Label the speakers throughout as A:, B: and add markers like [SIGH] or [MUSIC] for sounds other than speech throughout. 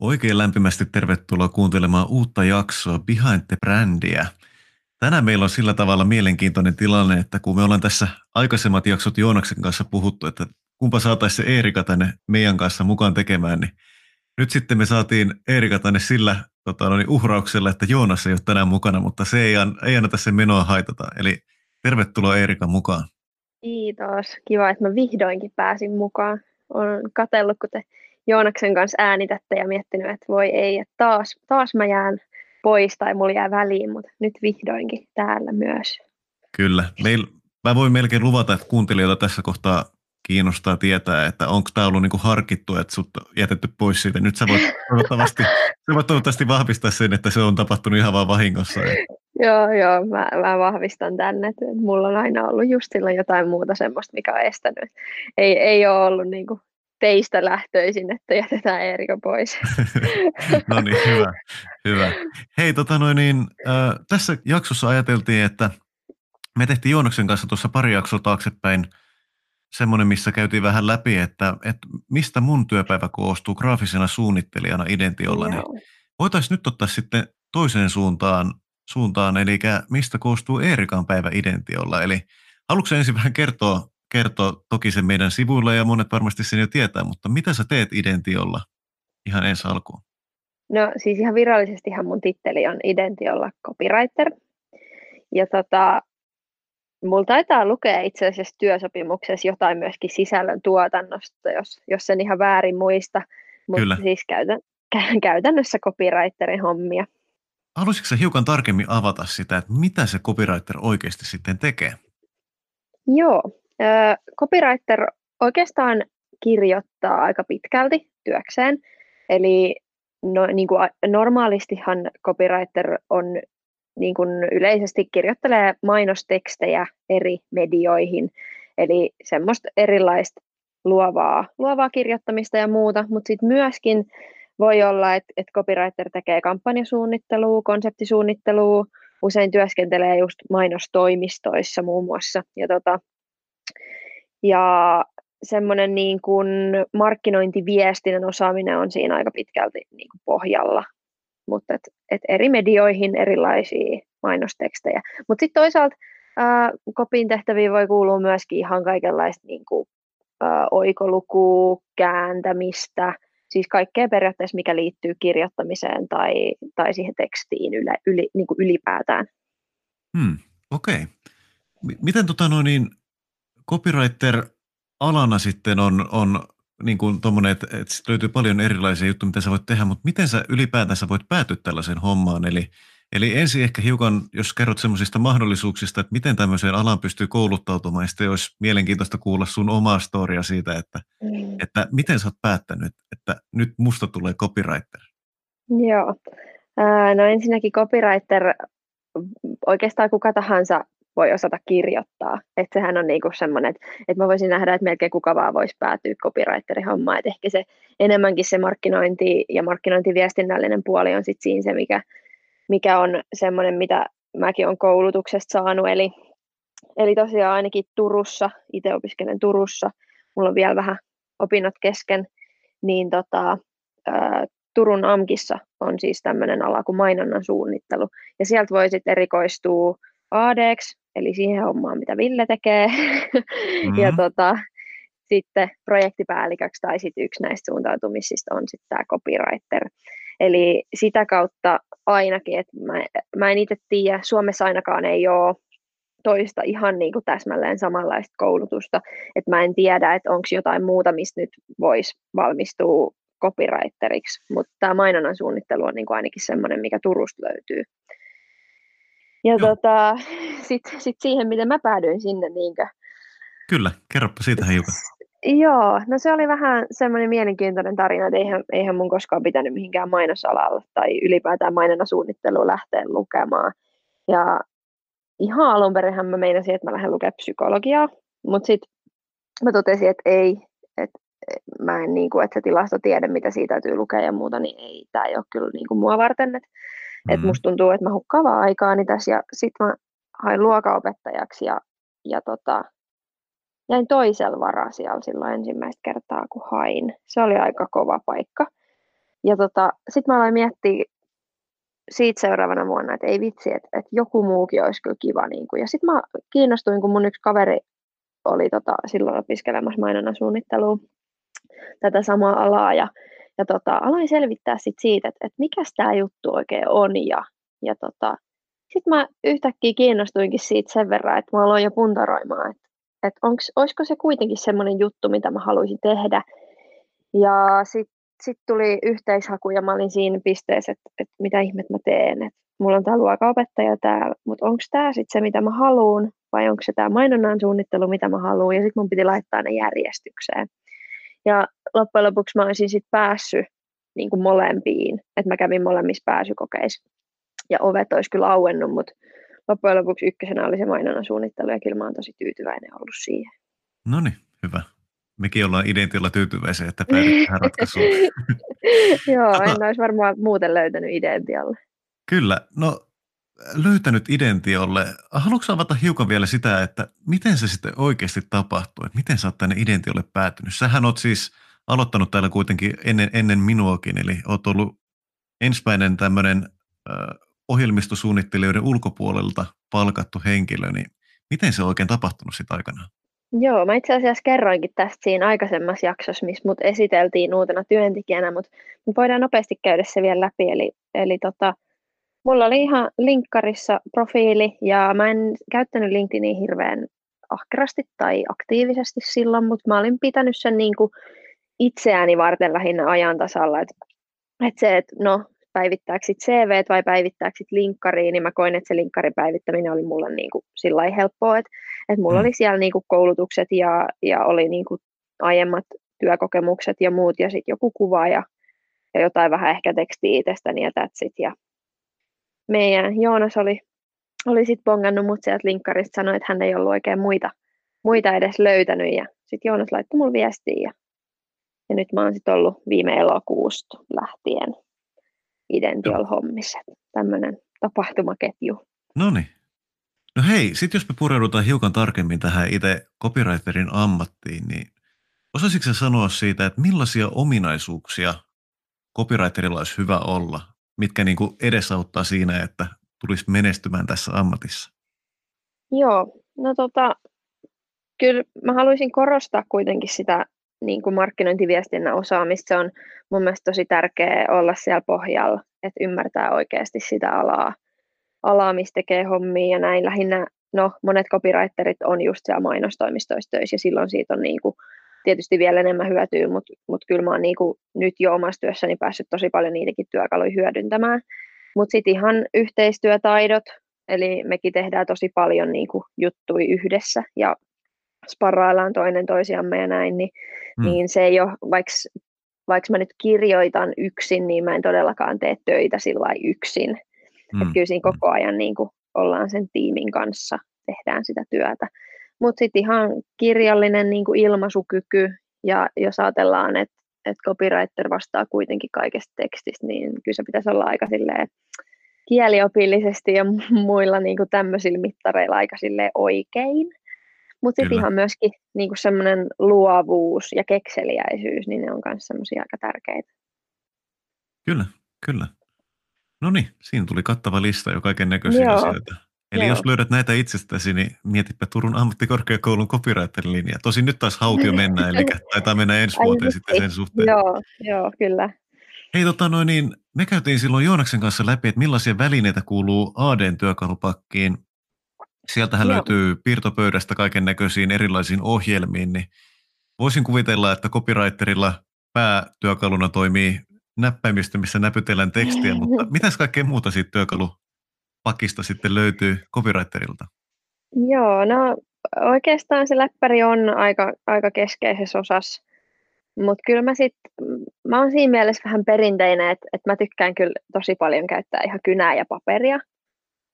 A: Oikein lämpimästi tervetuloa kuuntelemaan uutta jaksoa Behind the Brandia. Tänään meillä on sillä tavalla mielenkiintoinen tilanne, että kun me ollaan tässä aikaisemmat jaksot Joonaksen kanssa puhuttu, että kumpa saataisiin se Eerika tänne meidän kanssa mukaan tekemään, niin nyt sitten me saatiin Eerika tänne sillä tota, no niin, uhrauksella, että Joonas ei ole tänään mukana, mutta se ei, ei anneta sen menoa haitata. Eli tervetuloa Eerika mukaan.
B: Kiitos. Kiva, että mä vihdoinkin pääsin mukaan. Olen katsellut, kun te Joonaksen kanssa äänitätte ja miettinyt, että voi ei, että taas, taas mä jään pois tai mulla jää väliin, mutta nyt vihdoinkin täällä myös.
A: Kyllä. Meil, mä voin melkein luvata, että kuuntelijoita tässä kohtaa kiinnostaa tietää, että onko tämä ollut niinku harkittu, että sut jätetty pois siitä. Nyt sä voit [LAUGHS] toivottavasti, sä voit toivottavasti vahvistaa sen, että se on tapahtunut ihan vaan vahingossa.
B: joo, joo, mä, mä vahvistan tänne, että mulla on aina ollut just silloin jotain muuta semmoista, mikä on estänyt. Ei, ei ole ollut niinku teistä lähtöisin, että jätetään Eerika pois. [LAUGHS]
A: no niin, hyvä, hyvä. Hei, tota noin, niin, äh, tässä jaksossa ajateltiin, että me tehtiin Joonoksen kanssa tuossa pari jaksoa taaksepäin semmoinen, missä käytiin vähän läpi, että, että mistä mun työpäivä koostuu graafisena suunnittelijana Identiolla, niin voitaisiin nyt ottaa sitten toiseen suuntaan, suuntaan eli mistä koostuu Eerikan päivä Identiolla. Eli haluatko ensin vähän kertoa, kertoa toki sen meidän sivuilla ja monet varmasti sen jo tietää, mutta mitä sä teet Identiolla ihan ensi alkuun?
B: No siis ihan virallisestihan mun titteli on Identiolla copywriter. Ja tota, Mulla taitaa lukea itse asiassa työsopimuksessa jotain myöskin sisällön tuotannosta, jos, jos sen ihan väärin muista. Mutta siis käytän, käytännössä copywriterin hommia.
A: Haluaisitko hiukan tarkemmin avata sitä, että mitä se copywriter oikeasti sitten tekee?
B: Joo, copywriter oikeastaan kirjoittaa aika pitkälti työkseen. Eli no, niin kuin normaalistihan copywriter on niin kuin yleisesti kirjoittelee mainostekstejä eri medioihin, eli semmoista erilaista luovaa, luovaa kirjoittamista ja muuta, mutta sitten myöskin voi olla, että, että copywriter tekee kampanjasuunnittelua, konseptisuunnittelua, usein työskentelee just mainostoimistoissa muun muassa. Ja, tota, ja semmoinen niin kuin markkinointiviestinnän osaaminen on siinä aika pitkälti niin kuin pohjalla mutta et, et eri medioihin erilaisia mainostekstejä. Mutta sitten toisaalta ää, kopin tehtäviin voi kuulua myöskin ihan kaikenlaista niin kuin, ää, oikolukua, kääntämistä, siis kaikkea periaatteessa, mikä liittyy kirjoittamiseen tai, tai siihen tekstiin yle, yli, niin kuin ylipäätään.
A: Hmm, Okei. Okay. Miten tota noin, niin copywriter alana sitten on, on niin kuin tommonen, että, että löytyy paljon erilaisia juttuja, mitä sä voit tehdä, mutta miten sä ylipäätänsä voit päätyä tällaiseen hommaan? Eli, eli ensin ehkä hiukan, jos kerrot semmoisista mahdollisuuksista, että miten tämmöiseen alaan pystyy kouluttautumaan, ja sitten olisi mielenkiintoista kuulla sun omaa storia siitä, että, mm. että miten sä oot päättänyt, että nyt musta tulee copywriter?
B: Joo. No ensinnäkin copywriter, oikeastaan kuka tahansa voi osata kirjoittaa. Että sehän on niinku semmoinen, että, että mä voisin nähdä, että melkein kuka vaan voisi päätyä copywriterin hommaan. Että ehkä se enemmänkin se markkinointi ja markkinointiviestinnällinen puoli on sitten siinä se, mikä, mikä on semmoinen, mitä mäkin olen koulutuksesta saanut. Eli, eli tosiaan ainakin Turussa, itse opiskelen Turussa, mulla on vielä vähän opinnot kesken, niin tota, ää, Turun AMKissa on siis tämmöinen ala kuin mainonnan suunnittelu. Ja sieltä voi sitten erikoistua ADX, eli siihen hommaan, mitä Ville tekee. [LAUGHS] Mm-hmm. ja tota, sitten projektipäälliköksi tai sitten yksi näistä suuntautumisista on sitten tämä copywriter. Eli sitä kautta ainakin, että mä, mä en itse tiedä, Suomessa ainakaan ei ole toista ihan niin kuin täsmälleen samanlaista koulutusta, että mä en tiedä, että onko jotain muuta, mistä nyt voisi valmistua copywriteriksi, mutta tämä mainonnan suunnittelu on niin kuin ainakin semmoinen, mikä Turusta löytyy. Ja tota, sitten sit siihen, miten mä päädyin sinne. Niinkö.
A: Kyllä, kerropa siitä hiukan.
B: Joo, no se oli vähän semmoinen mielenkiintoinen tarina, että eihän, eihän mun koskaan pitänyt mihinkään mainosalalle tai ylipäätään mainona suunnitteluun lähteä lukemaan. Ja ihan alun perinhän mä meinasin, että mä lähden lukemaan psykologiaa, mutta sitten mä totesin, että ei, että mä en niin kuin, että se tilastotiede, mitä siitä täytyy lukea ja muuta, niin ei, tämä ei ole kyllä niin kuin mua varten, että Mm. Et musta tuntuu, että mä hukkaan vaan aikaani tässä ja sitten mä hain luokaopettajaksi ja, ja tota, jäin toisella varasialla silloin ensimmäistä kertaa, kun hain. Se oli aika kova paikka. ja tota, sitten mä aloin miettiä siitä seuraavana vuonna, että ei vitsi, että, että joku muukin olisi kyllä kiva. Niin kuin. Ja sitten mä kiinnostuin, kun mun yksi kaveri oli tota, silloin opiskelemassa mainonnan suunnittelua tätä samaa alaa ja, ja tota, aloin selvittää sit siitä, että, että mikä tämä juttu oikein on ja, ja tota, sitten mä yhtäkkiä kiinnostuinkin siitä sen verran, että mä aloin jo puntaroimaan, että, että onks, olisiko se kuitenkin semmoinen juttu, mitä mä haluaisin tehdä. Ja sitten sit tuli yhteishaku ja mä olin siinä pisteessä, että, että mitä ihmet mä teen. Että mulla on tämä luokaopettaja täällä, mutta onko tämä sitten se, mitä mä haluan, vai onko se tämä mainonnan suunnittelu, mitä mä haluan, ja sitten mun piti laittaa ne järjestykseen. Ja loppujen lopuksi mä olisin sitten päässyt niin kuin molempiin, että mä kävin molemmissa pääsykokeissa ja ovet olisi kyllä auennut, mutta loppujen lopuksi ykkösenä oli se mainonnan suunnittelu ja kyllä mä oon tosi tyytyväinen ollut siihen.
A: No niin, hyvä. Mekin ollaan identialla tyytyväisiä, että päädyt [LAUGHS] tähän ratkaisuun. [LAUGHS]
B: Joo, Ata, en olisi varmaan muuten löytänyt identialle.
A: Kyllä, no löytänyt identiolle. Haluatko avata hiukan vielä sitä, että miten se sitten oikeasti tapahtui? Että miten sä oot tänne identiolle päätynyt? Sähän oot siis aloittanut täällä kuitenkin ennen, ennen minuakin, eli oot ollut ensimmäinen tämmöinen ohjelmistosuunnittelijoiden ulkopuolelta palkattu henkilö, niin miten se on oikein tapahtunut sitä aikana?
B: Joo, mä itse asiassa kerroinkin tästä siinä aikaisemmassa jaksossa, missä mut esiteltiin uutena työntekijänä, mutta voidaan nopeasti käydä se vielä läpi. Eli, eli tota, mulla oli ihan linkkarissa profiili ja mä en käyttänyt LinkedInia hirveän ahkerasti tai aktiivisesti silloin, mutta mä olin pitänyt sen niin kuin itseäni varten lähinnä ajan tasalla. Että et se, että no päivittääkö sit CV vai päivittääkö sit linkkariin, niin mä koin, että se linkkarin päivittäminen oli mulle niin kuin sillä helppoa, että, että mulla mm. oli siellä niin kuin koulutukset ja, ja oli niin kuin aiemmat työkokemukset ja muut ja sitten joku kuva ja, ja jotain vähän ehkä tekstiä itsestäni ja that's it. Ja meidän Joonas oli, oli sitten bongannut mut sieltä linkkarista, sanoi, että hän ei ollut oikein muita, muita edes löytänyt ja sitten Joonas laittoi mulle viestiä ja, ja nyt mä oon sitten ollut viime elokuusta lähtien Idential hommissa. Tämmöinen tapahtumaketju.
A: No niin. No hei, sitten jos me pureudutaan hiukan tarkemmin tähän itse copywriterin ammattiin, niin osaisitko sanoa siitä, että millaisia ominaisuuksia copywriterilla olisi hyvä olla, mitkä niin kuin edesauttaa siinä, että tulisi menestymään tässä ammatissa?
B: Joo, no tota, kyllä mä haluaisin korostaa kuitenkin sitä niin kuin markkinointiviestinnän osaamista. On mun mielestä tosi tärkeää olla siellä pohjalla, että ymmärtää oikeasti sitä alaa, alaa missä tekee hommia ja näin. Lähinnä, no monet copywriterit on just siellä mainostoimistoissa töissä ja silloin siitä on niin kuin, tietysti vielä enemmän hyötyä, mutta mut kyllä mä oon niin kuin nyt jo omassa työssäni päässyt tosi paljon niitäkin työkaluja hyödyntämään. Mutta sitten ihan yhteistyötaidot, eli mekin tehdään tosi paljon niin kuin juttuja yhdessä ja sparraillaan toinen toisiamme ja näin, niin, mm. niin se ei ole, vaikka vaikka mä nyt kirjoitan yksin, niin mä en todellakaan tee töitä sillä yksin. Mm. Että kyllä siinä koko ajan niin kuin ollaan sen tiimin kanssa, tehdään sitä työtä. Mutta sitten ihan kirjallinen niin kuin ilmaisukyky, ja jos ajatellaan, että et copywriter vastaa kuitenkin kaikesta tekstistä, niin kyllä se pitäisi olla aika silleen, kieliopillisesti ja [LAUGHS] muilla niin kuin tämmöisillä mittareilla aika oikein. Mutta sitten ihan myöskin niinku semmoinen luovuus ja kekseliäisyys, niin ne on myös semmoisia aika tärkeitä.
A: Kyllä, kyllä. No niin, siinä tuli kattava lista jo kaiken näköisiä asioita. Eli Joo. jos löydät näitä itsestäsi, niin mietipä Turun ammattikorkeakoulun copywriter-linja. Tosin nyt taas hautio [LAUGHS] mennä, eli taitaa mennä ensi vuoteen sitten sen suhteen.
B: Joo, joo, kyllä.
A: Hei, tota noin, niin me käytiin silloin Joonaksen kanssa läpi, että millaisia välineitä kuuluu ADn työkalupakkiin. Sieltähän Joo. löytyy piirtopöydästä kaiken näköisiin erilaisiin ohjelmiin, niin voisin kuvitella, että copywriterilla päätyökaluna toimii näppäimistö, missä näpytellään tekstiä, [LAUGHS] mutta mitäs kaikkea muuta siitä työkalupakista sitten löytyy copywriterilta?
B: Joo, no oikeastaan se läppäri on aika, aika keskeisessä osassa, mutta kyllä mä sit, mä oon siinä mielessä vähän perinteinen, että, että mä tykkään kyllä tosi paljon käyttää ihan kynää ja paperia,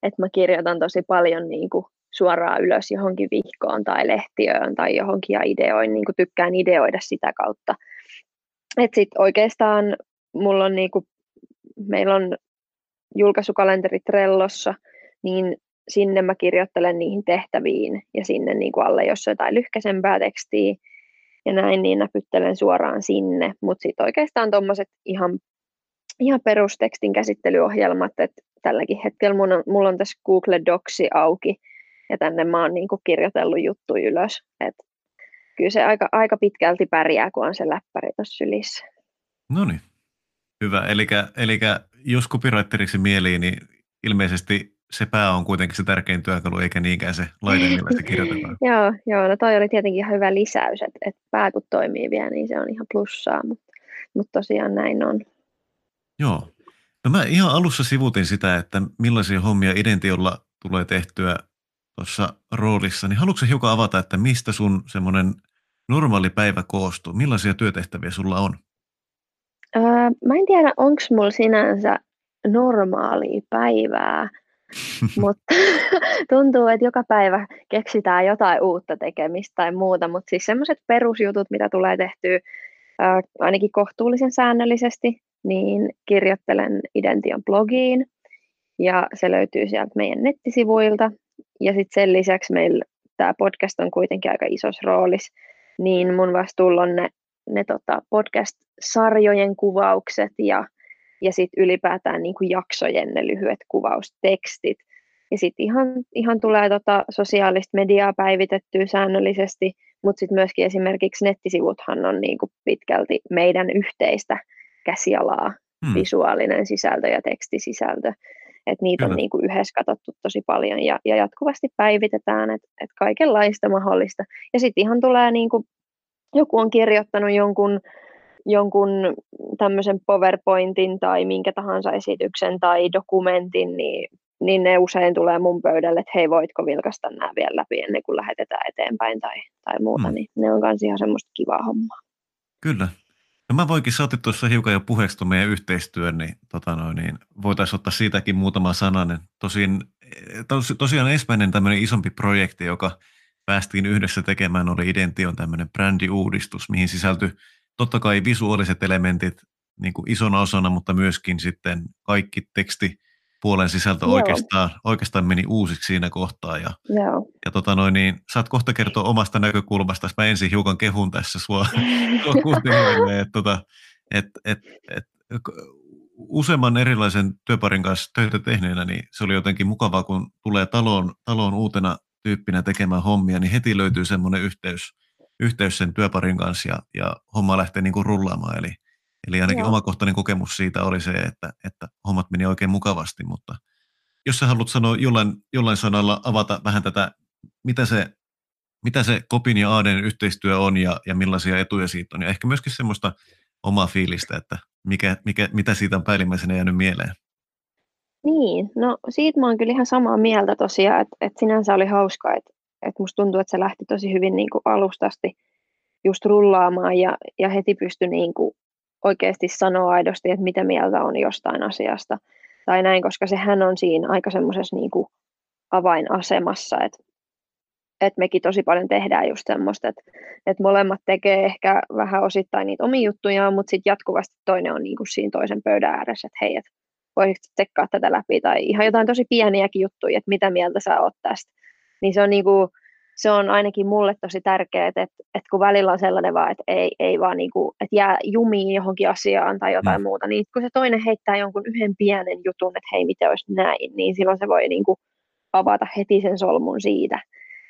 B: että mä kirjoitan tosi paljon niin kuin suoraan ylös johonkin vihkoon tai lehtiöön tai johonkin ja ideoin, niin kuin tykkään ideoida sitä kautta. että sit oikeastaan mulla on niin kuin, meillä on julkaisukalenteri Trellossa, niin sinne mä kirjoittelen niihin tehtäviin ja sinne niin kuin alle, jos on jotain lyhkäisempää tekstiä ja näin, niin näpyttelen suoraan sinne. Mutta sitten oikeastaan tuommoiset ihan ihan perustekstin käsittelyohjelmat, että tälläkin hetkellä mun on, mulla on tässä Google Docs auki, ja tänne mä oon niin kirjoitellut juttu ylös. Et kyllä se aika, aika pitkälti pärjää, kun on se läppäri tuossa sylissä.
A: No niin, hyvä. Eli jos copywriteriksi mieliin, niin ilmeisesti se pää on kuitenkin se tärkein työkalu, eikä niinkään se laite, millä se kirjoitetaan. [LAUGHS]
B: joo, joo, no toi oli tietenkin ihan hyvä lisäys, että, että pää kun toimii vielä, niin se on ihan plussaa, mutta, mutta tosiaan näin on.
A: Joo. No mä ihan alussa sivutin sitä, että millaisia hommia Identiolla tulee tehtyä tuossa roolissa, niin haluatko hiukan avata, että mistä sun semmoinen normaali päivä koostuu? Millaisia työtehtäviä sulla on?
B: Öö, mä en tiedä, onko mulla sinänsä normaalia päivää, [LAUGHS] mutta [LAUGHS] tuntuu, että joka päivä keksitään jotain uutta tekemistä tai muuta, mutta siis semmoiset perusjutut, mitä tulee tehtyä ää, ainakin kohtuullisen säännöllisesti, niin kirjoittelen Idention blogiin ja se löytyy sieltä meidän nettisivuilta ja sitten sen lisäksi meillä tämä podcast on kuitenkin aika isossa roolissa, niin mun vastuulla on ne, ne tota podcast-sarjojen kuvaukset ja, ja sitten ylipäätään niin kuin jaksojen ne lyhyet kuvaustekstit. Ja sitten ihan, ihan tulee tota sosiaalista mediaa päivitettyä säännöllisesti, mutta sitten myöskin esimerkiksi nettisivuthan on niin kuin pitkälti meidän yhteistä käsialaa, hmm. visuaalinen sisältö ja tekstisisältö. Et niitä Kyllä. on niin kuin yhdessä katsottu tosi paljon ja, ja jatkuvasti päivitetään, että et kaikenlaista mahdollista. Ja sitten ihan tulee, niin kuin, joku on kirjoittanut jonkun, jonkun tämmöisen PowerPointin tai minkä tahansa esityksen tai dokumentin, niin, niin ne usein tulee mun pöydälle, että hei, voitko vilkaista nämä vielä läpi ennen kuin lähetetään eteenpäin tai, tai muuta, mm. niin ne on myös ihan semmoista kivaa hommaa.
A: Kyllä, No mä voinkin, sä otit tuossa hiukan jo puheeksi meidän yhteistyön, niin, tota noin, niin voitaisiin ottaa siitäkin muutama sananen. Tosin, tos, tosiaan ensimmäinen tämmöinen isompi projekti, joka päästiin yhdessä tekemään, oli Idention tämmöinen brändiuudistus, mihin sisältyi totta kai visuaaliset elementit niin kuin isona osana, mutta myöskin sitten kaikki teksti, puolen sisältö oikeastaan, oikeastaan meni uusiksi siinä kohtaa. Ja,
B: Joo.
A: ja tota noin, niin, saat kohta kertoa omasta näkökulmasta. Mä ensin hiukan kehun tässä sua, [LAUGHS] sua että tota, et, et, et, useamman erilaisen työparin kanssa töitä tehneenä, niin se oli jotenkin mukavaa, kun tulee taloon, taloon uutena tyyppinä tekemään hommia, niin heti löytyy semmoinen yhteys, yhteys sen työparin kanssa ja, ja homma lähtee niin kuin rullaamaan. Eli, Eli ainakin Joo. omakohtainen kokemus siitä oli se, että, että hommat meni oikein mukavasti, mutta jos sä haluat sanoa jollain, jollain sanalla avata vähän tätä, mitä se, mitä se Kopin ja Aaden yhteistyö on ja, ja millaisia etuja siitä on, ja ehkä myöskin semmoista omaa fiilistä, että mikä, mikä, mitä siitä on päällimmäisenä jäänyt mieleen.
B: Niin, no siitä mä oon kyllä ihan samaa mieltä tosiaan, että, että sinänsä oli hauska, että, että musta tuntuu, että se lähti tosi hyvin niin kuin alustasti just rullaamaan ja, ja heti pystyi niin kuin oikeasti sanoa aidosti, että mitä mieltä on jostain asiasta tai näin, koska sehän on siinä aika semmoisessa niin avainasemassa, että, että mekin tosi paljon tehdään just semmoista, että, että molemmat tekee ehkä vähän osittain niitä omia juttujaan, mutta sitten jatkuvasti toinen on niin kuin siinä toisen pöydän ääressä, että hei, että voisitko tsekkaa tätä läpi, tai ihan jotain tosi pieniäkin juttuja, että mitä mieltä sä oot tästä. Niin se on niin kuin, se on ainakin mulle tosi tärkeää, että, että kun välillä on sellainen vaan, että ei, ei vaan niin kuin, että jää jumiin johonkin asiaan tai jotain mm. muuta, niin kun se toinen heittää jonkun yhden pienen jutun, että hei, miten olisi näin, niin silloin se voi niin kuin avata heti sen solmun siitä.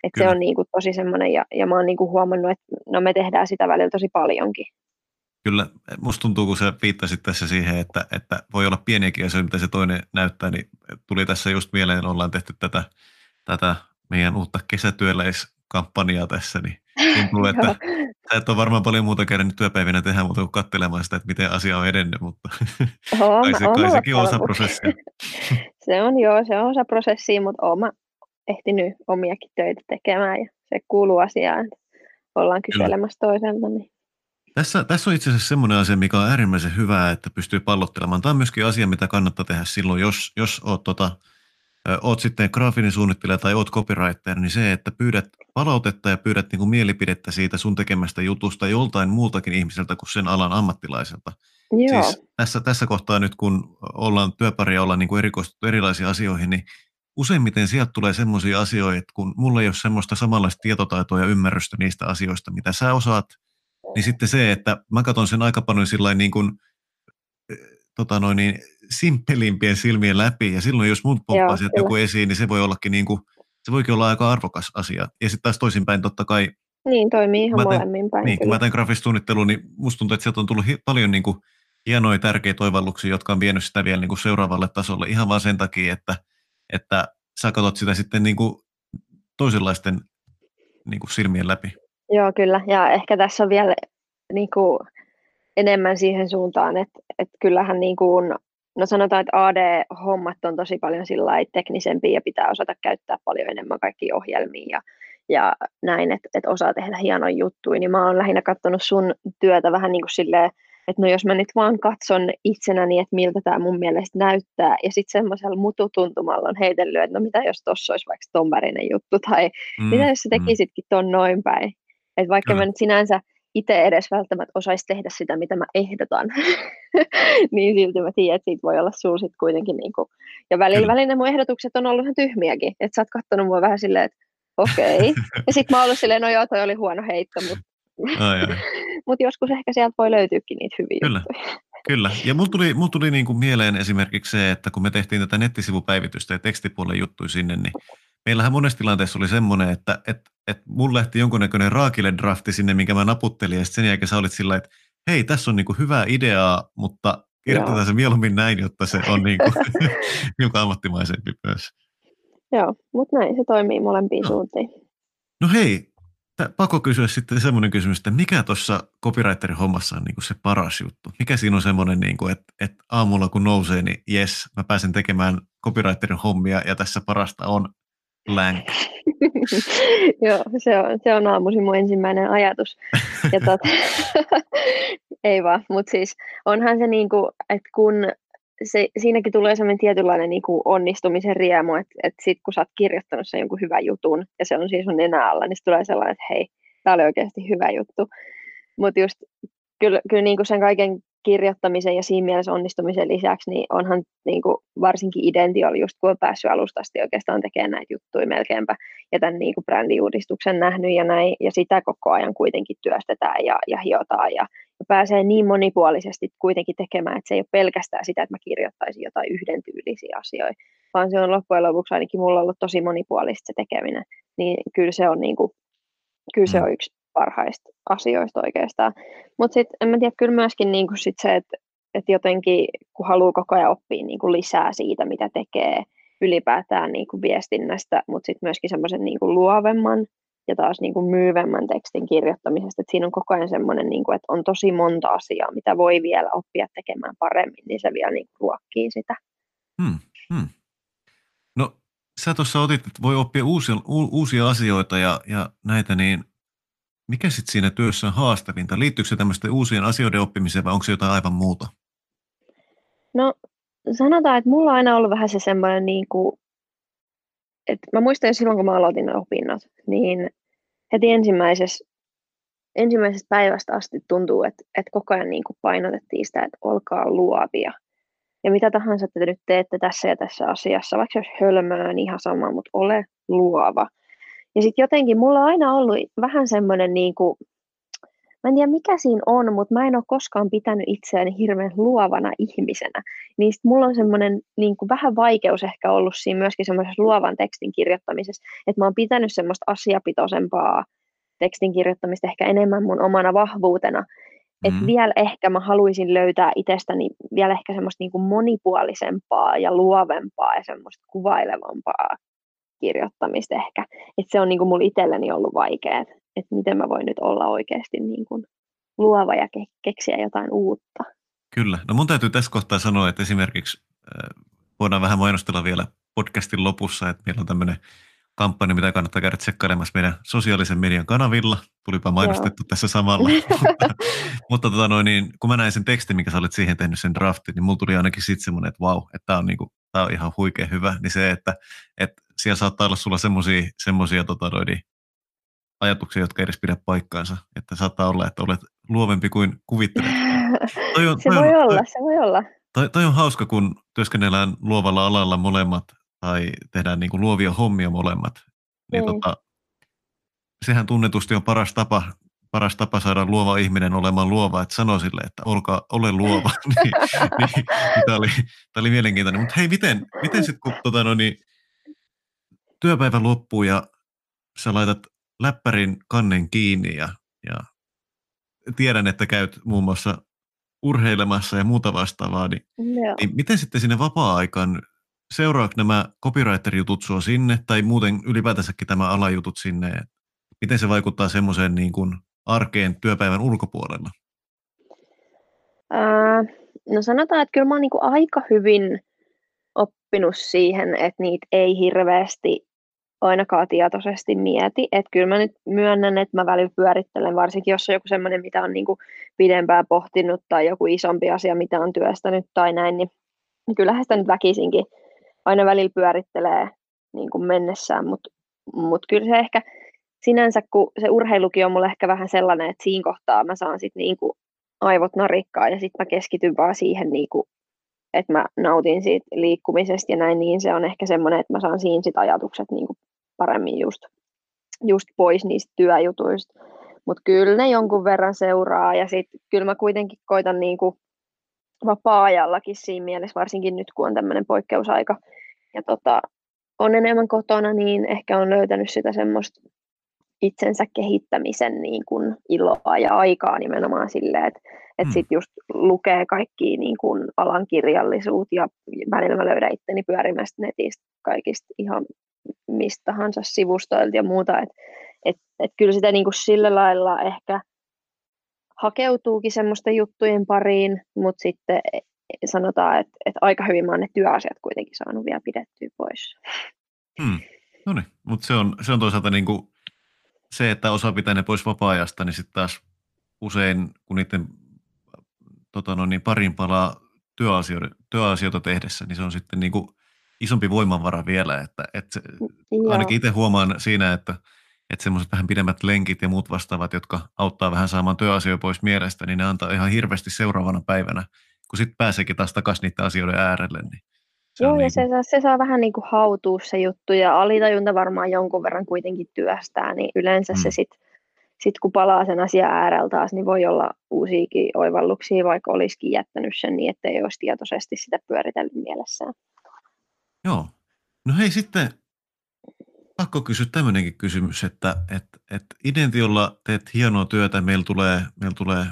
B: Että se on niin kuin tosi semmoinen, ja, ja mä oon niin kuin huomannut, että no me tehdään sitä välillä tosi paljonkin.
A: Kyllä, musta tuntuu, kun sä viittasit tässä siihen, että, että voi olla pieniäkin asioita, mitä se toinen näyttää, niin tuli tässä just mieleen, ollaan tehty tätä, tätä meidän uutta kesätyöläiskampanjaa tässä, niin tuntuu, [LAUGHS] että sä et ole varmaan paljon muuta kerännyt työpäivinä tehdä muuta kuin katselemaan sitä, että miten asia on edennyt, mutta
B: on, [LAUGHS] kai,
A: se, kai sekin on osa prosessia. [LAUGHS]
B: se on joo, se on osa prosessia, mutta olen ehtinyt omiakin töitä tekemään ja se kuuluu asiaan, ollaan kyselemässä Kyllä. toiselta. Niin.
A: Tässä, tässä on itse asiassa semmoinen asia, mikä on äärimmäisen hyvää, että pystyy pallottelemaan. Tämä on myöskin asia, mitä kannattaa tehdä silloin, jos, jos olet tota, oot sitten graafinen suunnittelija tai oot copywriter, niin se, että pyydät palautetta ja pyydät niin kuin mielipidettä siitä sun tekemästä jutusta joltain muultakin ihmiseltä kuin sen alan ammattilaiselta.
B: Joo.
A: Siis tässä, tässä kohtaa nyt, kun ollaan työparia, ollaan niin kuin erikoistuttu erilaisiin asioihin, niin useimmiten sieltä tulee semmoisia asioita, että kun mulla ei ole semmoista samanlaista tietotaitoa ja ymmärrystä niistä asioista, mitä sä osaat, niin sitten se, että mä katson sen aika paljon niin kuin tota noin, niin, simppelimpien silmien läpi, ja silloin jos mun pomppaa sieltä joku esiin, niin se voi ollakin niin kuin, se voikin olla aika arvokas asia. Ja sitten taas toisinpäin totta kai.
B: Niin, toimii ihan molemmin päin.
A: Niin, kun mä teen grafisuunnittelua, niin musta tuntuu, että sieltä on tullut hi- paljon niin kuin, hienoja tärkeitä oivalluksia, jotka on vienyt sitä vielä niin kuin seuraavalle tasolle ihan vaan sen takia, että, että sä katsot sitä sitten niin kuin toisenlaisten niin kuin silmien läpi.
B: Joo, kyllä. Ja ehkä tässä on vielä niin kuin, enemmän siihen suuntaan, että, että kyllähän niin kuin, no sanotaan, että AD-hommat on tosi paljon sillä teknisempiä ja pitää osata käyttää paljon enemmän kaikkia ohjelmia ja, ja näin, että, että osaa tehdä hienoja juttuja, niin mä oon lähinnä katsonut sun työtä vähän niin kuin silleen, että no jos mä nyt vaan katson itsenäni, että miltä tämä mun mielestä näyttää, ja sitten semmoisella mututuntumalla on heitellyt, että no mitä jos tuossa olisi vaikka ton värinen juttu, tai mm, mitä jos sä mm. tekisitkin ton noin päin. Että vaikka mm. mä nyt sinänsä itse edes välttämättä osaisi tehdä sitä, mitä mä ehdotan, [LAUGHS] niin silti mä tiedän, että siitä voi olla sulla sit kuitenkin. Niin kuin... Ja välillä, välillä mun ehdotukset on ollut ihan tyhmiäkin, että sä oot kattonut mua vähän silleen, että okei. Okay. [LAUGHS] Ja sitten mä oon ollut silleen, no joo, toi oli huono heitto, mutta [LAUGHS] Mutta joskus ehkä sieltä voi löytyykin niitä hyviä
A: Kyllä.
B: juttuja.
A: Kyllä, ja mulla tuli, mulla tuli niin kuin mieleen esimerkiksi se, että kun me tehtiin tätä nettisivupäivitystä ja tekstipuolen juttuja sinne, niin meillähän monessa tilanteessa oli semmoinen, että et, et mulla lähti jonkunnäköinen raakile drafti sinne, minkä mä naputtelin, ja sen jälkeen sä olit sillä että hei, tässä on niin kuin hyvää ideaa, mutta kirjoitetaan se mieluummin näin, jotta se on niin kuin, [LAUGHS] [LAUGHS] hiukan ammattimaisempi myös.
B: Joo, mutta näin se toimii molempiin no. suuntiin.
A: No hei, pakko kysyä sitten semmoinen kysymys, että mikä tuossa copywriterin hommassa on niin kuin se paras juttu? Mikä siinä on semmoinen, niin kuin, että, että aamulla kun nousee, niin jes, mä pääsen tekemään copywriterin hommia ja tässä parasta on länk. [LAUGHS]
B: Joo, se on, se on aamuisin mun ensimmäinen ajatus. Ja [LAUGHS] tot, [LAUGHS] ei vaan, mutta siis onhan se niin kuin, että kun se, siinäkin tulee sellainen tietynlainen niin kuin onnistumisen riemu, että, että sit kun sä oot kirjoittanut sen jonkun hyvän jutun, ja se on siis sun enää alla, niin tulee sellainen, että hei, tämä oli oikeasti hyvä juttu. Mutta just kyllä, kyllä niin kuin sen kaiken kirjoittamisen ja siinä mielessä onnistumisen lisäksi, niin onhan niin kuin varsinkin Identi just kun on päässyt alusta asti oikeastaan tekemään näitä juttuja melkeinpä ja tämän niin kuin brändiuudistuksen nähnyt ja näin, ja sitä koko ajan kuitenkin työstetään ja, ja hiotaan ja, ja pääsee niin monipuolisesti kuitenkin tekemään, että se ei ole pelkästään sitä, että mä kirjoittaisin jotain yhden tyylisiä asioita, vaan se on loppujen lopuksi ainakin mulla ollut tosi monipuolista se tekeminen, niin kyllä se on, niin kuin, kyllä se mm. on yksi parhaista asioista oikeastaan. Mutta sitten en mä tiedä, kyllä myöskin niin sit se, että et jotenkin kun haluaa koko ajan oppia niin kuin lisää siitä, mitä tekee ylipäätään niin kuin viestinnästä, mutta sitten myöskin semmoisen niin kuin luovemman ja taas niin kuin myyvemmän tekstin kirjoittamisesta. Et siinä on koko ajan semmoinen, niin kuin, että on tosi monta asiaa, mitä voi vielä oppia tekemään paremmin, niin se vielä niin kuin ruokkii sitä.
A: Hmm, hmm. No sä tuossa otit, että voi oppia uusia, uusia asioita ja, ja näitä, niin mikä sitten siinä työssä on haastavinta? Liittyykö se tämmöisten uusien asioiden oppimiseen vai onko se jotain aivan muuta?
B: No sanotaan, että mulla on aina ollut vähän se semmoinen, niin kuin, että mä muistan jo silloin, kun mä aloitin opinnot, niin heti ensimmäisessä, ensimmäisestä päivästä asti tuntuu, että, että koko ajan niin kuin painotettiin sitä, että olkaa luovia. Ja mitä tahansa te nyt teette tässä ja tässä asiassa, vaikka jos hölmöä, niin ihan sama, mutta ole luova. Ja sitten jotenkin mulla on aina ollut vähän semmoinen, niin kuin, mä en tiedä mikä siinä on, mutta mä en ole koskaan pitänyt itseäni hirveän luovana ihmisenä. Niin sit mulla on semmoinen niin kuin vähän vaikeus ehkä ollut siinä myöskin semmoisessa luovan tekstin kirjoittamisessa, että mä oon pitänyt semmoista asiapitoisempaa tekstin kirjoittamista ehkä enemmän mun omana vahvuutena. Että mm. vielä ehkä mä haluaisin löytää itsestäni vielä ehkä semmoista niin kuin monipuolisempaa ja luovempaa ja semmoista kuvailevampaa kirjoittamista ehkä. Että se on niin kuin mulla itselleni ollut vaikea, että, miten mä voin nyt olla oikeasti niin kuin luova ja ke- keksiä jotain uutta.
A: Kyllä. No mun täytyy tässä kohtaa sanoa, että esimerkiksi äh, voidaan vähän mainostella vielä podcastin lopussa, että meillä on tämmöinen kampanja, mitä kannattaa käydä tsekkailemassa meidän sosiaalisen median kanavilla. Tulipa mainostettu Joo. tässä samalla. mutta [LAUGHS] mutta tota noin, niin, kun mä näin sen tekstin, mikä sä olit siihen tehnyt sen draftin, niin mulla tuli ainakin sitten semmoinen, että vau, että tämä on, niinku, tää on ihan huikea hyvä. Niin se, että, että siellä saattaa olla sulla semmoisia semmosia, tota, ajatuksia, jotka edes pidä paikkaansa. Että saattaa olla, että olet luovempi kuin kuvittelet. [LAUGHS]
B: Toi on, se toi voi on, olla, toi, se voi olla.
A: Toi, toi on hauska, kun työskennellään luovalla alalla molemmat tai tehdään niin kuin luovia hommia molemmat. Niin, niin. Tota, sehän tunnetusti on paras tapa, paras tapa saada luova ihminen olemaan luova, että sanoo sille, että olkaa, ole luova. [LAUGHS] niin, niin, niin tämä, oli, tämä oli mielenkiintoinen. Mutta hei, miten, miten sitten kun tota, no, niin, työpäivä loppuu ja sä laitat läppärin kannen kiinni ja, ja tiedän, että käyt muun muassa urheilemassa ja muuta vastaavaa, niin, niin miten sitten sinne vapaa-aikaan, seuraako nämä copywriter-jutut sua sinne tai muuten ylipäätänsäkin tämä alajutut sinne? Miten se vaikuttaa semmoiseen niin kuin arkeen työpäivän ulkopuolella?
B: Ää, no sanotaan, että kyllä mä oon niin aika hyvin oppinut siihen, että niitä ei hirveästi ainakaan tietoisesti mieti. Että kyllä mä nyt myönnän, että mä välillä pyörittelen, varsinkin jos on joku semmoinen, mitä on niin pidempään pohtinut tai joku isompi asia, mitä on työstänyt tai näin, niin, kyllähän sitä nyt väkisinkin aina välillä pyörittelee niin kuin mennessään, mutta mut kyllä se ehkä sinänsä, kun se urheilukin on mulle ehkä vähän sellainen, että siinä kohtaa mä saan sitten niin aivot narikkaa ja sitten mä keskityn vaan siihen, niin kuin, että mä nautin siitä liikkumisesta ja näin, niin se on ehkä semmoinen, että mä saan siinä sit ajatukset niin kuin paremmin just, just pois niistä työjutuista. Mutta kyllä ne jonkun verran seuraa ja sitten kyllä mä kuitenkin koitan niin kuin vapaa-ajallakin siinä mielessä, varsinkin nyt kun on tämmöinen poikkeusaika ja tota, on enemmän kotona, niin ehkä on löytänyt sitä semmoista itsensä kehittämisen niin kuin iloa ja aikaa nimenomaan silleen, että et mm. sitten just lukee kaikki niin kuin alan kirjallisuut ja välillä mä löydän itteni pyörimästä netistä kaikista ihan mistä tahansa sivustoilta ja muuta, että et, et kyllä sitä niin kuin sillä lailla ehkä hakeutuukin semmoisten juttujen pariin, mutta sitten e, sanotaan, että, että aika hyvin mä oon ne työasiat kuitenkin saanut vielä pidettyä pois.
A: Hmm. No niin, mutta se on, se on toisaalta niin kuin se, että osa pitää ne pois vapaa-ajasta, niin sitten taas usein, kun niiden tota no niin, parin palaa työasioita, työasioita tehdessä, niin se on sitten niin kuin isompi voimavara vielä, että, että se, ainakin itse huomaan siinä, että, että semmoiset vähän pidemmät lenkit ja muut vastaavat, jotka auttaa vähän saamaan työasioita pois mielestä, niin ne antaa ihan hirveästi seuraavana päivänä, kun sitten pääseekin taas takaisin niiden asioiden äärelle, niin
B: se Joo, ja niin se, saa, se saa vähän niin kuin hautua se juttu, ja alitajunta varmaan jonkun verran kuitenkin työstää, niin yleensä mm. se sitten, sit kun palaa sen asian äärellä taas, niin voi olla uusiakin oivalluksia, vaikka olisikin jättänyt sen niin, että ei olisi tietoisesti sitä pyöritellyt mielessään.
A: Joo. No hei sitten, pakko kysyä tämmöinenkin kysymys, että, että, että Identiolla teet hienoa työtä, meillä tulee, meillä tulee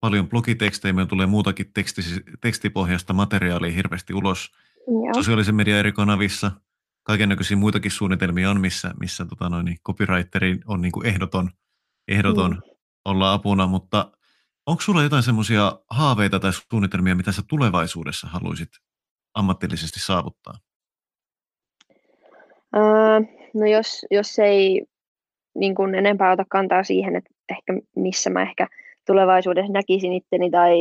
A: paljon blogitekstejä, meillä tulee muutakin teksti, tekstipohjasta materiaalia hirveästi ulos – Joo. sosiaalisen median eri kanavissa. Kaikennäköisiä muitakin suunnitelmia on, missä, missä tota noin, niin copywriteri on niin kuin ehdoton, ehdoton mm. olla apuna, mutta onko sulla jotain semmoisia haaveita tai suunnitelmia, mitä sä tulevaisuudessa haluaisit ammatillisesti saavuttaa?
B: Uh, no jos, jos ei niin kuin enempää ota kantaa siihen, että ehkä missä mä ehkä tulevaisuudessa näkisin itteni tai,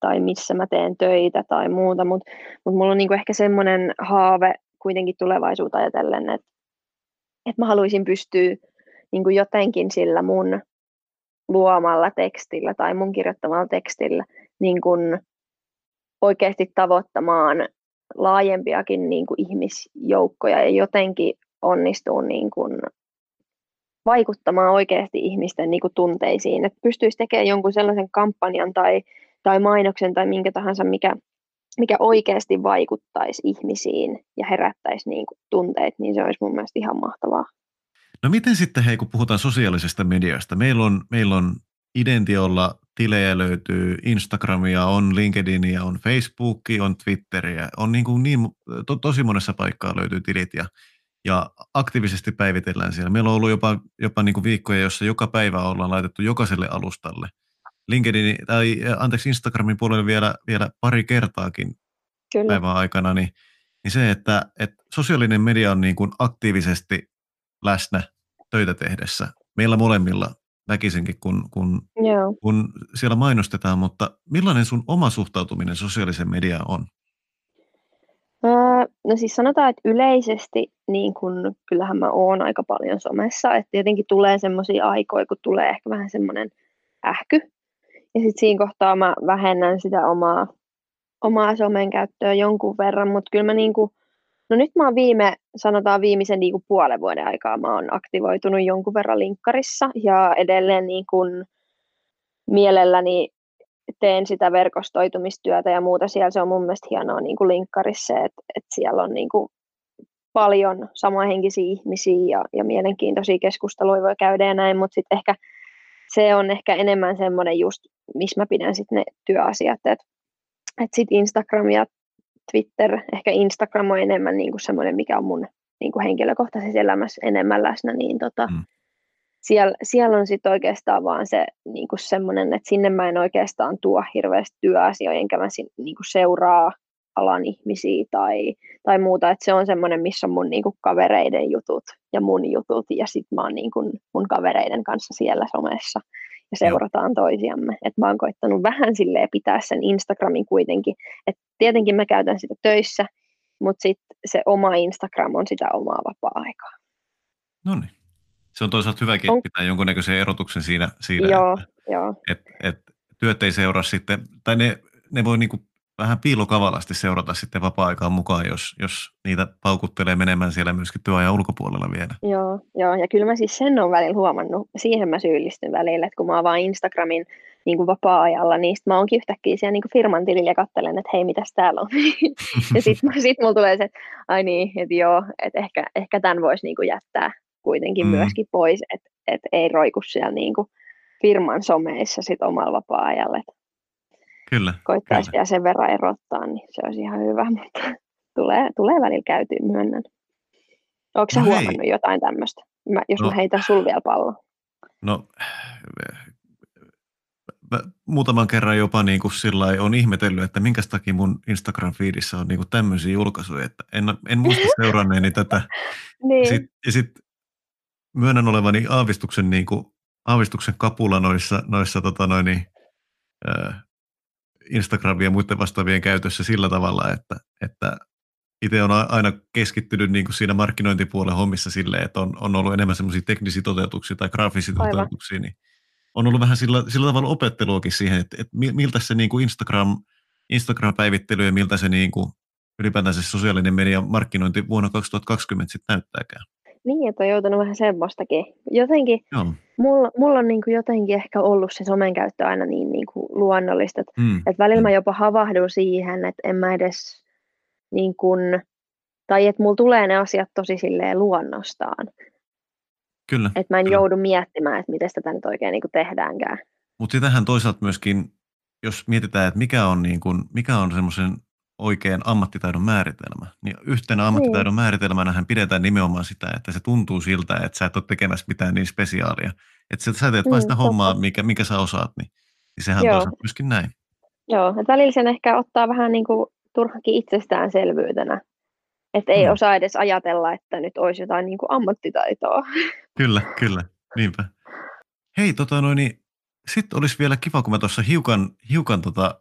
B: tai missä mä teen töitä tai muuta, mutta mut mulla on niinku ehkä semmoinen haave kuitenkin tulevaisuutta ajatellen, että et mä haluaisin pystyä niinku jotenkin sillä mun luomalla tekstillä tai mun kirjoittamalla tekstillä niin kun oikeasti tavoittamaan laajempiakin niin kuin ihmisjoukkoja ja jotenkin onnistuu niin kuin vaikuttamaan oikeasti ihmisten niin tunteisiin, että pystyisi tekemään jonkun sellaisen kampanjan tai tai mainoksen tai minkä tahansa, mikä, mikä oikeasti vaikuttaisi ihmisiin ja herättäisi niin kuin tunteet, niin se olisi mun mielestä ihan mahtavaa.
A: No miten sitten, hei, kun puhutaan sosiaalisesta mediasta, meillä on, meillä on Identiolla tilejä löytyy, Instagramia on, LinkedInia on, Facebookia on, Twitteriä, on niin, kuin niin to, tosi monessa paikkaa löytyy tilit ja, ja aktiivisesti päivitellään siellä. Meillä on ollut jopa, jopa niin kuin viikkoja, jossa joka päivä ollaan laitettu jokaiselle alustalle – LinkedIn tai anteeksi Instagramin puolelle vielä, vielä pari kertaakin Kyllä. päivän aikana, niin, niin se, että, että sosiaalinen media on niin kuin aktiivisesti läsnä töitä tehdessä. Meillä molemmilla väkisinkin, kun, kun, kun siellä mainostetaan, mutta millainen sun oma suhtautuminen sosiaaliseen mediaan on?
B: no siis sanotaan, että yleisesti niin kun, kyllähän mä oon aika paljon somessa, että tietenkin tulee semmoisia aikoja, kun tulee ehkä vähän semmoinen ähky ja sitten siinä kohtaa mä vähennän sitä omaa, omaa somen käyttöä jonkun verran, mutta kyllä mä niinku No nyt mä oon viime, sanotaan viimeisen niin kuin puolen vuoden aikaa, mä oon aktivoitunut jonkun verran linkkarissa ja edelleen niin kuin mielelläni teen sitä verkostoitumistyötä ja muuta siellä. Se on mun mielestä hienoa niin kuin linkkarissa, että, että siellä on niin kuin paljon samanhenkisiä ihmisiä ja, ja mielenkiintoisia keskusteluja voi käydä ja näin, mutta sitten ehkä se on ehkä enemmän semmoinen just, missä mä pidän sitten ne työasiat, että et sitten Instagram ja Twitter, ehkä Instagram on enemmän niinku semmoinen, mikä on mun niinku henkilökohtaisessa elämässä enemmän läsnä, niin tota, mm. siellä, siellä on sitten oikeastaan vaan se niinku semmoinen, että sinne mä en oikeastaan tuo hirveästi työasioita, enkä mä niinku seuraa alan ihmisiä tai, tai muuta, että se on semmoinen, missä on mun niinku kavereiden jutut ja mun jutut ja sitten mä oon niinku mun kavereiden kanssa siellä somessa ja seurataan toisiamme. Et mä oon koittanut vähän silleen pitää sen Instagramin kuitenkin, että tietenkin mä käytän sitä töissä, mutta sitten se oma Instagram on sitä omaa vapaa-aikaa.
A: No niin. Se on toisaalta hyväkin on. pitää jonkunnäköisen erotuksen siinä, siinä
B: joo, että, joo.
A: Et, et työt ei seuraa sitten, tai ne, ne voi niinku vähän piilokavalasti seurata sitten vapaa-aikaan mukaan, jos, jos niitä paukuttelee menemään siellä myöskin työajan ulkopuolella vielä.
B: Joo, joo, ja kyllä mä siis sen on välillä huomannut, siihen mä syyllistyn välillä, että kun mä avaan Instagramin niin kuin vapaa-ajalla, niin sit mä oonkin yhtäkkiä siellä niin kuin firman tilillä ja katselen, että hei, mitäs täällä on. [LAUGHS] ja sitten [LAUGHS] sit mulla tulee se, että ai niin, että joo, että ehkä, ehkä tämän voisi niin kuin jättää kuitenkin mm. myöskin pois, että, että ei roiku siellä niin kuin firman someissa sit omalla vapaa-ajalla. Että
A: Kyllä.
B: Koittaisi vielä sen verran erottaa, niin se olisi ihan hyvä, [LAUGHS] mutta tulee, tulee välillä käytyä myönnän. Onko sä no huomannut hei. jotain tämmöistä, mä, jos no, mä heitän sul vielä pallo?
A: No, muutaman kerran jopa niin kuin sillä on ihmetellyt, että minkä takia mun Instagram-feedissä on niin kuin tämmöisiä julkaisuja, että en, en muista [LAUGHS] seuranneeni tätä. niin. Sit, ja sitten myönnän olevani aavistuksen, niin kuin, aavistuksen kapula noissa, noissa tota noin, äh, Instagramin ja muiden vastaavien käytössä sillä tavalla, että, että itse on aina keskittynyt niin kuin siinä markkinointipuolen hommissa silleen, että on, on ollut enemmän semmoisia teknisiä toteutuksia tai graafisia Aivan. toteutuksia, niin on ollut vähän sillä, sillä tavalla opetteluakin siihen, että, että miltä se niin kuin Instagram, Instagram-päivittely ja miltä se niin kuin ylipäätään se sosiaalinen media markkinointi vuonna 2020 sitten näyttääkään.
B: Niin, että on joutunut vähän semmoistakin. Jotenkin, Joo. mulla, mulla on niin kuin jotenkin ehkä ollut se somen käyttö aina niin, niin kuin luonnollista, että, mm. että välillä mm. mä jopa havahdun siihen, että en mä edes niin kuin, tai että mulla tulee ne asiat tosi silleen luonnostaan.
A: Kyllä.
B: Että mä en
A: kyllä.
B: joudu miettimään, että miten tätä nyt oikein niin kuin tehdäänkään.
A: Mutta sitähän toisaalta myöskin, jos mietitään, että mikä on, niin kuin, mikä on semmoisen oikean ammattitaidon määritelmä. Niin yhtenä ammattitaidon niin. määritelmänä pidetään nimenomaan sitä, että se tuntuu siltä, että sä et ole tekemässä mitään niin spesiaalia. Että sä teet mm, vain sitä totta. hommaa, mikä, mikä sä osaat, niin, niin sehän Joo. on myöskin näin.
B: Joo, että välillä sen ehkä ottaa vähän niin kuin turhakin itsestäänselvyytenä. Että ei mm. osaa edes ajatella, että nyt olisi jotain niin kuin ammattitaitoa. [LAUGHS]
A: Kyllä, kyllä, niinpä. Hei, tota noin, niin, sitten olisi vielä kiva, kun mä tuossa hiukan, hiukan tota,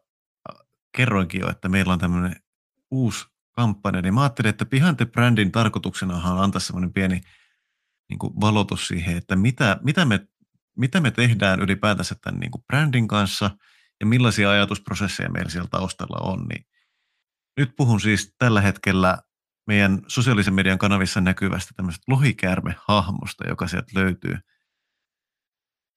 A: kerroinkin jo, että meillä on tämmöinen uusi kampanja, niin mä ajattelin, että Behind the Brandin tarkoituksena on antaa semmoinen pieni niin kuin valotus siihen, että mitä, mitä, me, mitä me tehdään ylipäätänsä tämän niin kuin brändin kanssa ja millaisia ajatusprosesseja meillä siellä taustalla on. Niin nyt puhun siis tällä hetkellä meidän sosiaalisen median kanavissa näkyvästä tämmöisestä lohikäärme-hahmosta, joka sieltä löytyy –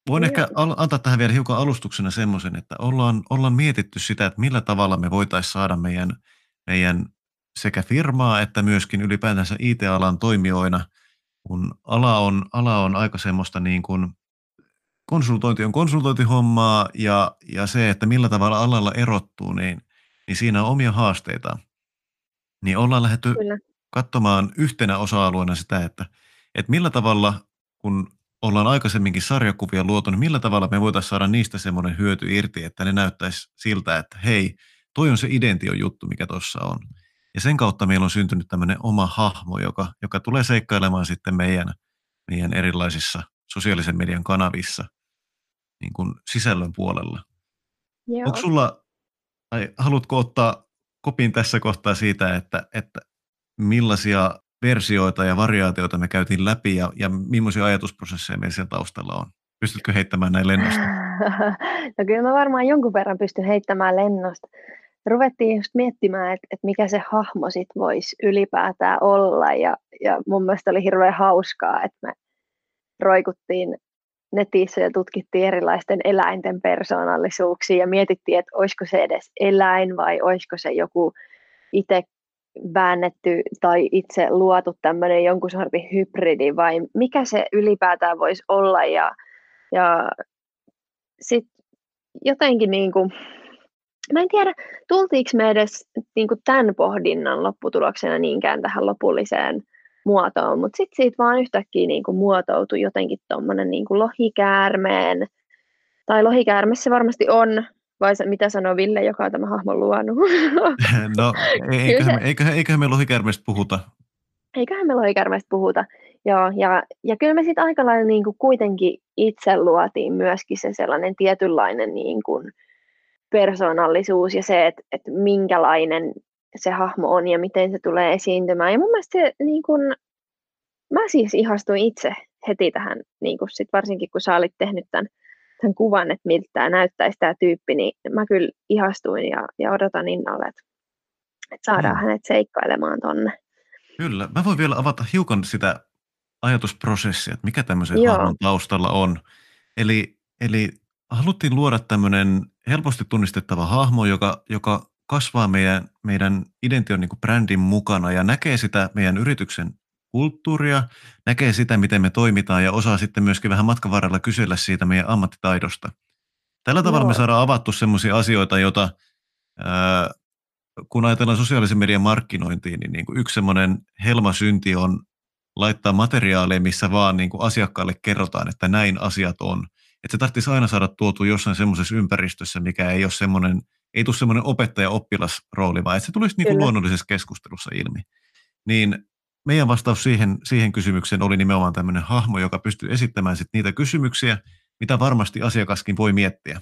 A: Voin ehkä al- antaa tähän vielä hiukan alustuksena semmoisen, että ollaan, ollaan mietitty sitä, että millä tavalla me voitaisiin saada meidän, meidän sekä firmaa että myöskin ylipäätänsä IT-alan toimijoina, kun ala on, ala on aika semmoista niin kuin konsultointi on konsultointihommaa ja, ja se, että millä tavalla alalla erottuu, niin, niin siinä on omia haasteita. Niin ollaan lähdetty Kyllä. katsomaan yhtenä osa-alueena sitä, että, että millä tavalla, kun ollaan aikaisemminkin sarjakuvia luotu, niin millä tavalla me voitaisiin saada niistä semmoinen hyöty irti, että ne näyttäisi siltä, että hei, toi on se identio juttu, mikä tuossa on. Ja sen kautta meillä on syntynyt tämmöinen oma hahmo, joka, joka tulee seikkailemaan sitten meidän, meidän erilaisissa sosiaalisen median kanavissa niin kuin sisällön puolella. Joo. Onko sulla, tai haluatko ottaa kopin tässä kohtaa siitä, että, että millaisia versioita ja variaatioita me käytiin läpi ja, ja millaisia ajatusprosesseja meillä siellä taustalla on? Pystytkö heittämään näin lennosta? [LAUGHS]
B: no kyllä mä varmaan jonkun verran pystyn heittämään lennosta. ruvettiin just miettimään, että, että mikä se hahmo sit voisi ylipäätään olla. Ja, ja mun mielestä oli hirveän hauskaa, että me roikuttiin netissä ja tutkittiin erilaisten eläinten persoonallisuuksia ja mietittiin, että olisiko se edes eläin vai olisiko se joku itse väännetty tai itse luotu tämmöinen jonkun sortin hybridi vai mikä se ylipäätään voisi olla? Ja, ja sitten jotenkin niin kuin, mä en tiedä, tultiinko me edes niin kuin tämän pohdinnan lopputuloksena niinkään tähän lopulliseen muotoon, mutta sitten siitä vaan yhtäkkiä niin kuin muotoutui jotenkin tuommoinen niin lohikäärmeen, tai lohikäärme se varmasti on, vai mitä sanoo Ville, joka on tämä hahmon luonut? [LAUGHS]
A: No, [LAUGHS] eiköhän, eiköhän, eiköhän me lohikäärmeestä puhuta.
B: Eiköhän me lohikäärmeestä puhuta, joo. Ja, ja kyllä me sitten aika lailla niin kuin kuitenkin itse luotiin myöskin se sellainen tietynlainen niin kuin persoonallisuus ja se, että, että minkälainen se hahmo on ja miten se tulee esiintymään. Ja mun mielestä se, niin kun, mä siis ihastuin itse heti tähän, niin kun sit varsinkin kun sä olit tehnyt tämän, tämän kuvan, että miltä tämä näyttäisi tämä tyyppi, niin mä kyllä ihastuin ja, ja odotan innolla, että, että saadaan mm. hänet seikkailemaan tonne.
A: Kyllä. Mä voin vielä avata hiukan sitä ajatusprosessia, että mikä tämmöisen hahmon taustalla on. Eli, eli haluttiin luoda tämmöinen helposti tunnistettava hahmo, joka, joka kasvaa meidän, meidän idention niin brändin mukana ja näkee sitä meidän yrityksen kulttuuria, näkee sitä, miten me toimitaan ja osaa sitten myöskin vähän matkan varrella kysellä siitä meidän ammattitaidosta. Tällä tavalla Joo. me saadaan avattu sellaisia asioita, joita ää, kun ajatellaan sosiaalisen median markkinointiin, niin, niin kuin yksi semmoinen helmasynti on laittaa materiaaleja, missä vaan niin kuin asiakkaalle kerrotaan, että näin asiat on. Että se tarvitsisi aina saada tuotu jossain semmoisessa ympäristössä, mikä ei ole semmoinen – ei tule semmoinen opettaja-oppilasrooli, vaan että se tulisi niin kuin luonnollisessa keskustelussa ilmi. Niin meidän vastaus siihen, siihen kysymykseen oli nimenomaan tämmöinen hahmo, joka pystyy esittämään sit niitä kysymyksiä, mitä varmasti asiakaskin voi miettiä.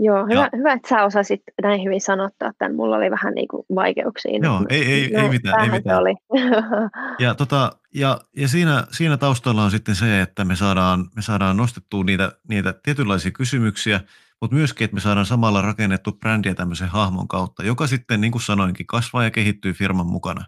B: Joo, hyvä, ja, hyvä, että sä osasit näin hyvin sanottaa tämän. Mulla oli vähän niin kuin vaikeuksia.
A: Joo, ei, ei, ei mitään. Ei mitään.
B: Oli. [LAUGHS]
A: ja, tota, ja, ja siinä, siinä taustalla on sitten se, että me saadaan, me saadaan nostettua niitä, niitä tietynlaisia kysymyksiä, mutta myöskin, että me saadaan samalla rakennettu brändiä tämmöisen hahmon kautta, joka sitten, niin kuin sanoinkin, kasvaa ja kehittyy firman mukana.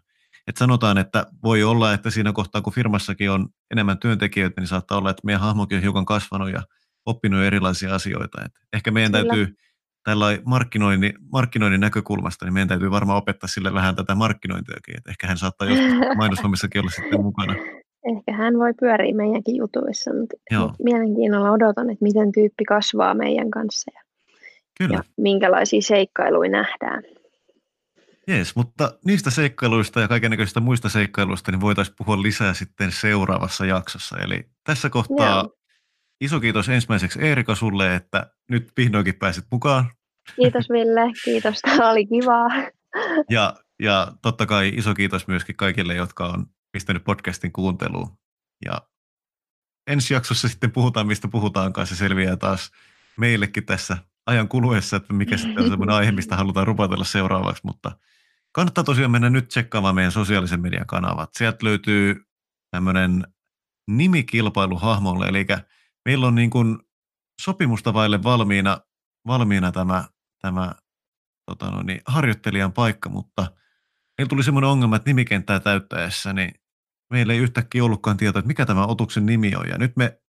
A: Et sanotaan, että voi olla, että siinä kohtaa, kun firmassakin on enemmän työntekijöitä, niin saattaa olla, että meidän hahmokin on hiukan kasvanut ja oppinut erilaisia asioita. Et ehkä meidän Kyllä. täytyy tällä markkinoinnin, markkinoinnin näkökulmasta, niin meidän täytyy varmaan opettaa sille vähän tätä markkinointiakin. Et ehkä hän saattaa joskus mainoshommissakin olla sitten mukana.
B: Ehkä hän voi pyöriä meidänkin jutuissa, mutta Joo. mielenkiinnolla odotan, että miten tyyppi kasvaa meidän kanssa ja, Kyllä. ja minkälaisia seikkailuja nähdään.
A: Jees, mutta niistä seikkailuista ja kaikenlaisista muista seikkailuista niin voitaisiin puhua lisää sitten seuraavassa jaksossa. Eli tässä kohtaa Joo. iso kiitos ensimmäiseksi Eerika sulle, että nyt vihdoinkin pääsit mukaan.
B: Kiitos Ville, kiitos, tämä oli kivaa.
A: Ja, ja totta kai iso kiitos myöskin kaikille, jotka on pistänyt podcastin kuunteluun. Ja ensi jaksossa sitten puhutaan, mistä puhutaankaan. Se selviää taas meillekin tässä ajan kuluessa, että mikä sitten on semmoinen aihe, mistä halutaan rupatella seuraavaksi. Mutta kannattaa tosiaan mennä nyt tsekkaamaan meidän sosiaalisen median kanavat. Sieltä löytyy tämmöinen nimikilpailu hahmolle, eli meillä on niin kuin sopimusta vaille valmiina, valmiina tämä, tämä tota no niin, harjoittelijan paikka, mutta meillä tuli semmoinen ongelma, että nimikenttää täyttäessä, niin meillä ei yhtäkkiä ollutkaan tietoa, että mikä tämä otuksen nimi on. Ja nyt me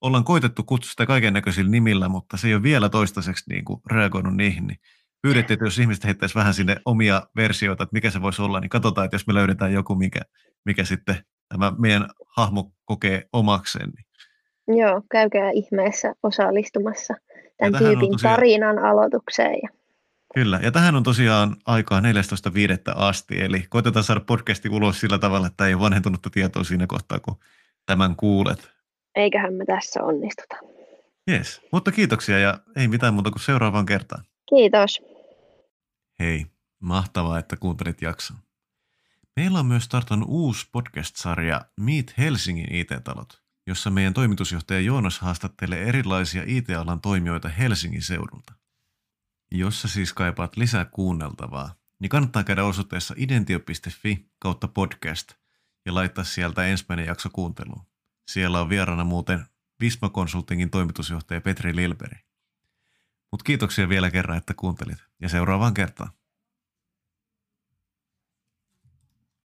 A: ollaan koitettu kutsua sitä kaiken näköisillä nimillä, mutta se ei ole vielä toistaiseksi niin kuin reagoinut niihin. Niin pyydettiin, että jos ihmiset heittäisi vähän sinne omia versioita, että mikä se voisi olla, niin katsotaan, että jos me löydetään joku, mikä, mikä sitten tämä meidän hahmo kokee omakseen. Niin.
B: Joo, käykää ihmeessä osallistumassa tämän tyypin tosiaan... tarinan aloitukseen. Ja
A: Kyllä, ja tähän on tosiaan aikaa 14.5. asti, eli koitetaan saada podcasti ulos sillä tavalla, että ei ole vanhentunutta tietoa siinä kohtaa, kun tämän kuulet.
B: Eiköhän me tässä onnistuta.
A: Yes, mutta kiitoksia ja ei mitään muuta kuin seuraavaan kertaan.
B: Kiitos.
A: Hei, mahtavaa, että kuuntelit jakson. Meillä on myös startannut uusi podcast-sarja Meet Helsingin IT-talot, jossa meidän toimitusjohtaja Joonas haastattelee erilaisia IT-alan toimijoita Helsingin seudulta. Jos sä siis kaipaat lisää kuunneltavaa, niin kannattaa käydä osoitteessa identio.fi kautta podcast ja laittaa sieltä ensimmäinen jakso kuunteluun. Siellä on vieraana muuten Visma Consultingin toimitusjohtaja Petri Lilberi. Mutta kiitoksia vielä kerran, että kuuntelit ja seuraavaan kertaan.